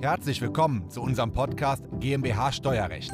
Herzlich willkommen zu unserem Podcast GmbH Steuerrecht.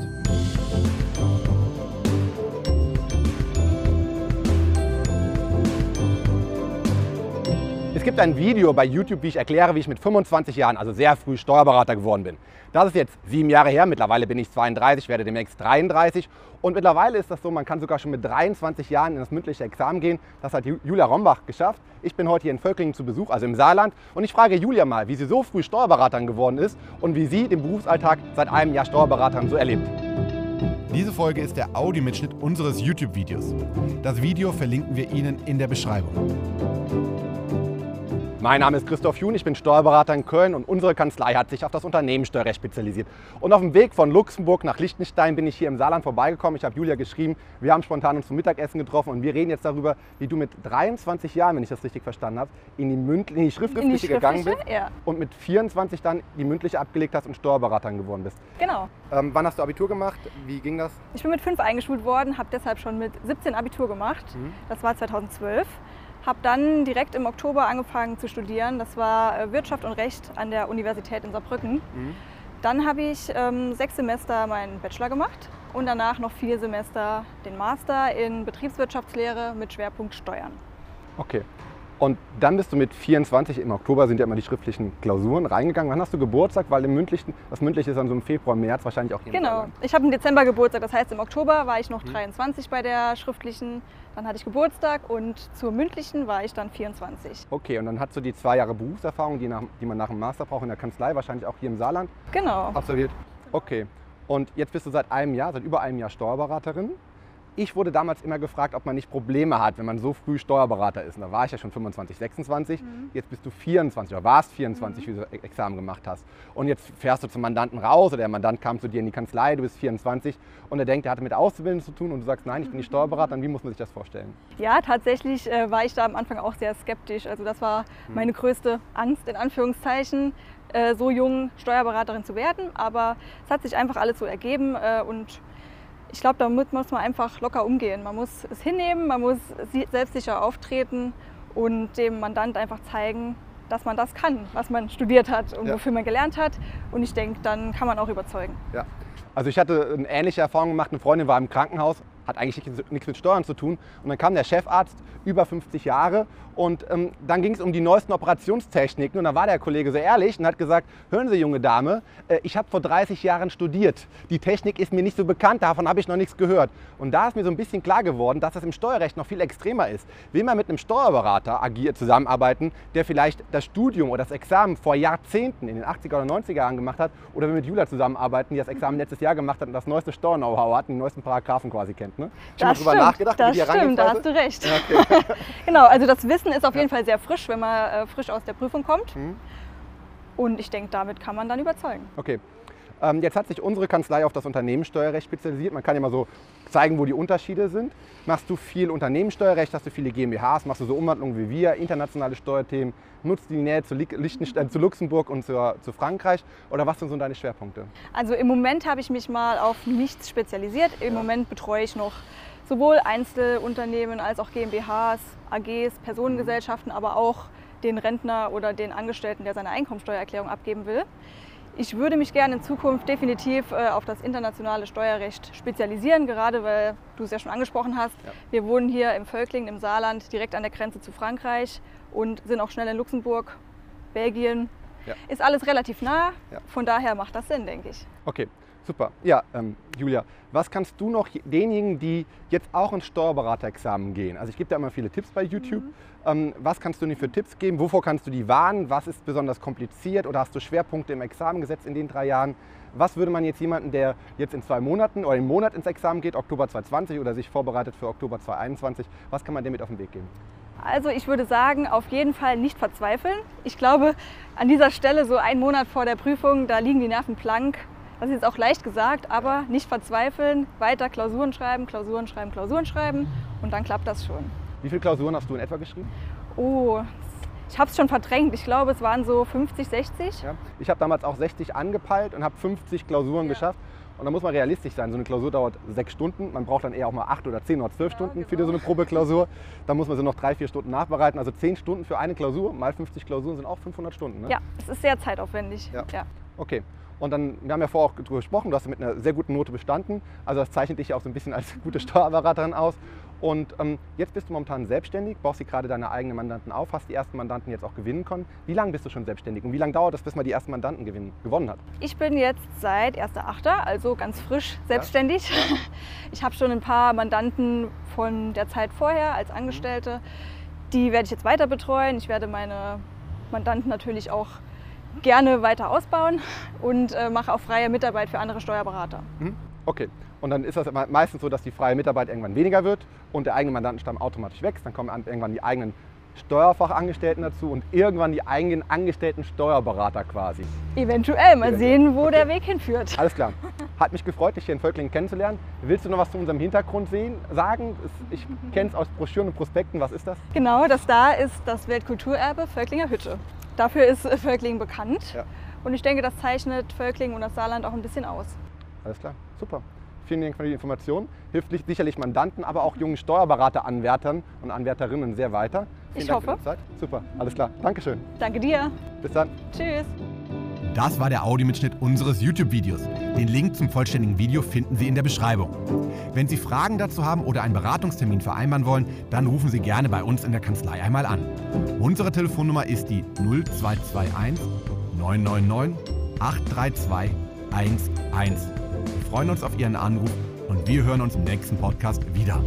Es gibt ein Video bei YouTube, wie ich erkläre, wie ich mit 25 Jahren, also sehr früh Steuerberater geworden bin. Das ist jetzt sieben Jahre her, mittlerweile bin ich 32, werde demnächst 33 und mittlerweile ist das so, man kann sogar schon mit 23 Jahren in das mündliche Examen gehen. Das hat Julia Rombach geschafft. Ich bin heute hier in Völklingen zu Besuch, also im Saarland und ich frage Julia mal, wie sie so früh Steuerberaterin geworden ist und wie sie den Berufsalltag seit einem Jahr Steuerberaterin so erlebt. Diese Folge ist der Audiomitschnitt unseres YouTube-Videos. Das Video verlinken wir Ihnen in der Beschreibung. Mein Name ist Christoph Jun, ich bin Steuerberater in Köln und unsere Kanzlei hat sich auf das Unternehmenssteuerrecht spezialisiert. Und auf dem Weg von Luxemburg nach Liechtenstein bin ich hier im Saarland vorbeigekommen. Ich habe Julia geschrieben, wir haben spontan uns zum Mittagessen getroffen und wir reden jetzt darüber, wie du mit 23 Jahren, wenn ich das richtig verstanden habe, in die, Mündli in die Schriftgerichtliche gegangen bist ja. und mit 24 dann die mündliche abgelegt hast und Steuerberaterin geworden bist. Genau. Ähm, wann hast du Abitur gemacht? Wie ging das? Ich bin mit fünf eingeschult worden, habe deshalb schon mit 17 Abitur gemacht. Mhm. Das war 2012. Habe dann direkt im Oktober angefangen zu studieren. Das war äh, Wirtschaft und Recht an der Universität in Saarbrücken. Mhm. Dann habe ich ähm, sechs Semester meinen Bachelor gemacht und danach noch vier Semester den Master in Betriebswirtschaftslehre mit Schwerpunkt Steuern. Okay. Und dann bist du mit 24, im Oktober sind ja immer die schriftlichen Klausuren reingegangen. Wann hast du Geburtstag? Weil im mündlichen, das mündliche ist dann so im Februar, März wahrscheinlich auch hier Genau. Ich habe im Dezember Geburtstag, das heißt im Oktober war ich Mhm. noch 23 bei der schriftlichen. Dann hatte ich Geburtstag und zur mündlichen war ich dann 24. Okay, und dann hast du die zwei Jahre Berufserfahrung, die, nach, die man nach dem Master braucht in der Kanzlei, wahrscheinlich auch hier im Saarland, Genau. absolviert. Okay. Und jetzt bist du seit einem Jahr, seit über einem Jahr Steuerberaterin. Ich wurde damals immer gefragt, ob man nicht Probleme hat, wenn man so früh Steuerberater ist. Und da war ich ja schon 25, 26. Jetzt bist du 24 oder warst 24, wie du das Examen gemacht hast. Und jetzt fährst du zum Mandanten raus oder der Mandant kam zu dir in die Kanzlei, du bist 24 und er denkt, er hatte mit Auszubildenden zu tun und du sagst, nein, ich bin nicht Steuerberater. Wie muss man sich das vorstellen? Ja, tatsächlich äh, war ich da am Anfang auch sehr skeptisch. Also das war meine größte Angst in Anführungszeichen, äh, so jung Steuerberaterin zu werden. Aber es hat sich einfach alles so ergeben äh, und ich glaube, damit muss man einfach locker umgehen. Man muss es hinnehmen, man muss selbstsicher auftreten und dem Mandant einfach zeigen, dass man das kann, was man studiert hat und Ja. wofür man gelernt hat. Und ich denke, dann kann man auch überzeugen. Ja. Also ich hatte eine ähnliche Erfahrung gemacht. Eine Freundin war im Krankenhaus, hat eigentlich nichts- mit Steuern zu tun. Und dann kam der Chefarzt, über 50 Jahre, und ähm, dann ging es um die neuesten Operationstechniken. Und da war der Kollege so ehrlich und hat gesagt, hören Sie, junge Dame, äh, ich habe vor 30 Jahren studiert. Die Technik ist mir nicht so bekannt, davon habe ich noch nichts gehört. Und da ist mir so ein bisschen klar geworden, dass das im Steuerrecht noch viel extremer ist. Will man mit einem Steuerberater agiert zusammenarbeiten, der vielleicht das Studium oder das Examen vor Jahrzehnten in den 80er oder 90er Jahren gemacht hat, oder will mit Julia zusammenarbeiten, die das Examen letztes Jahr gemacht hat und das neueste Steuer-Know-how hat, die neuesten Paragraphen quasi kennt. Ne? Schon mal Das drüber stimmt, nachgedacht, das stimmt, da hast du recht. genau, also das Wissen ist auf jeden Fall sehr frisch, wenn man äh, frisch aus der Prüfung kommt. Mhm. Und ich denke, damit kann man dann überzeugen. Okay. Ähm, jetzt hat sich unsere Kanzlei auf das Unternehmenssteuerrecht spezialisiert. Man kann ja mal so zeigen, wo die Unterschiede sind. Machst du viel Unternehmenssteuerrecht, hast du viele GmbHs, machst du so Umwandlungen wie wir, internationale Steuerthemen, nutzt die Nähe zu, Lie- Liechtenstein, zu Luxemburg und zur, zu Frankreich? Oder was sind so deine Schwerpunkte? Also im Moment habe ich mich mal auf nichts spezialisiert. Im Moment betreue ich noch sowohl Einzelunternehmen als auch GmbHs, AGs, Personengesellschaften, aber auch den Rentner oder den Angestellten, der seine Einkommensteuererklärung abgeben will. Ich würde mich gerne in Zukunft definitiv äh, auf das internationale Steuerrecht spezialisieren, gerade weil du es ja schon angesprochen hast. Ja. Wir wohnen hier im Völklingen im Saarland, direkt an der Grenze zu Frankreich und sind auch schnell in Luxemburg, Belgien. Ja. Ist alles relativ nah, Ja. von daher macht das Sinn, denke ich. Okay, super. Ja, ähm, Julia, was kannst du noch denjenigen, die jetzt auch ins Steuerberaterexamen gehen? Also ich gebe da immer viele Tipps bei YouTube. Ähm, was kannst du ihnen für Tipps geben? Wovor kannst du die warnen? Was ist besonders kompliziert? Oder hast du Schwerpunkte im Examen gesetzt in den drei Jahren? Was würde man jetzt jemanden, der jetzt in zwei Monaten oder im Monat ins Examen geht, Oktober 2020 oder sich vorbereitet für Oktober 2021, was kann man dem mit auf den Weg geben? Also ich würde sagen, auf jeden Fall nicht verzweifeln. Ich glaube, an dieser Stelle, so einen Monat vor der Prüfung, da liegen die Nerven blank. Das ist jetzt auch leicht gesagt, aber nicht verzweifeln, weiter Klausuren schreiben, Klausuren schreiben, Klausuren schreiben und dann klappt das schon. Wie viele Klausuren hast du in etwa geschrieben? Oh, ich habe es schon verdrängt. Ich glaube, es waren so 50, 60. Ja. Ich habe damals auch 60 angepeilt und habe 50 Klausuren Ja. geschafft. Und da muss man realistisch sein. So eine Klausur dauert sechs Stunden. Man braucht dann eher auch mal acht oder zehn oder zwölf Ja, Stunden für genau. so eine Probeklausur. Da muss man sie noch drei, vier Stunden nachbereiten. Also zehn Stunden für eine Klausur mal 50 Klausuren sind auch 500 Stunden. Ne? Ja, es ist sehr zeitaufwendig. Ja. Okay. Und dann, wir haben ja vorher auch darüber gesprochen, du hast mit einer sehr guten Note bestanden. Also das zeichnet dich ja auch so ein bisschen als gute Steuerberaterin aus. Und ähm, jetzt bist du momentan selbstständig, baust dir gerade deine eigenen Mandanten auf, hast die ersten Mandanten jetzt auch gewinnen können. Wie lange bist du schon selbstständig und wie lange dauert es, bis man die ersten Mandanten gewinnen, gewonnen hat? Ich bin jetzt seit 1.8., also ganz frisch selbstständig. Ja. Ich habe schon ein paar Mandanten von der Zeit vorher als Angestellte. Die werde ich jetzt weiter betreuen. Ich werde meine Mandanten natürlich auch gerne weiter ausbauen und äh, mache auch freie Mitarbeit für andere Steuerberater. Mhm. Okay. Und dann ist das meistens so, dass die freie Mitarbeit irgendwann weniger wird und der eigene Mandantenstamm automatisch wächst. Dann kommen irgendwann die eigenen Steuerfachangestellten dazu und irgendwann die eigenen angestellten Steuerberater quasi. Eventuell, mal Eventuell. sehen, wo okay. der Weg hinführt. Alles klar. Hat mich gefreut, dich hier in Völklingen kennenzulernen. Willst du noch was zu unserem Hintergrund sehen, sagen? Ich kenne es aus Broschüren und Prospekten. Was ist das? Genau, das da ist das Weltkulturerbe Völklinger Hütte. Dafür ist Völklingen bekannt. Ja. Und ich denke, das zeichnet Völklingen und das Saarland auch ein bisschen aus. Alles klar, super. Vielen Dank für die Information. Hilft sicherlich Mandanten, aber auch jungen Steuerberater-Anwärtern und Anwärterinnen sehr weiter. Vielen ich Dank hoffe. Super, alles klar. Dankeschön. Danke dir. Bis dann. Tschüss. Das war der Audiomitschnitt unseres YouTube-Videos. Den Link zum vollständigen Video finden Sie in der Beschreibung. Wenn Sie Fragen dazu haben oder einen Beratungstermin vereinbaren wollen, dann rufen Sie gerne bei uns in der Kanzlei einmal an. Unsere Telefonnummer ist die 0221 999 832 11. Wir freuen uns auf Ihren Anruf und wir hören uns im nächsten Podcast wieder.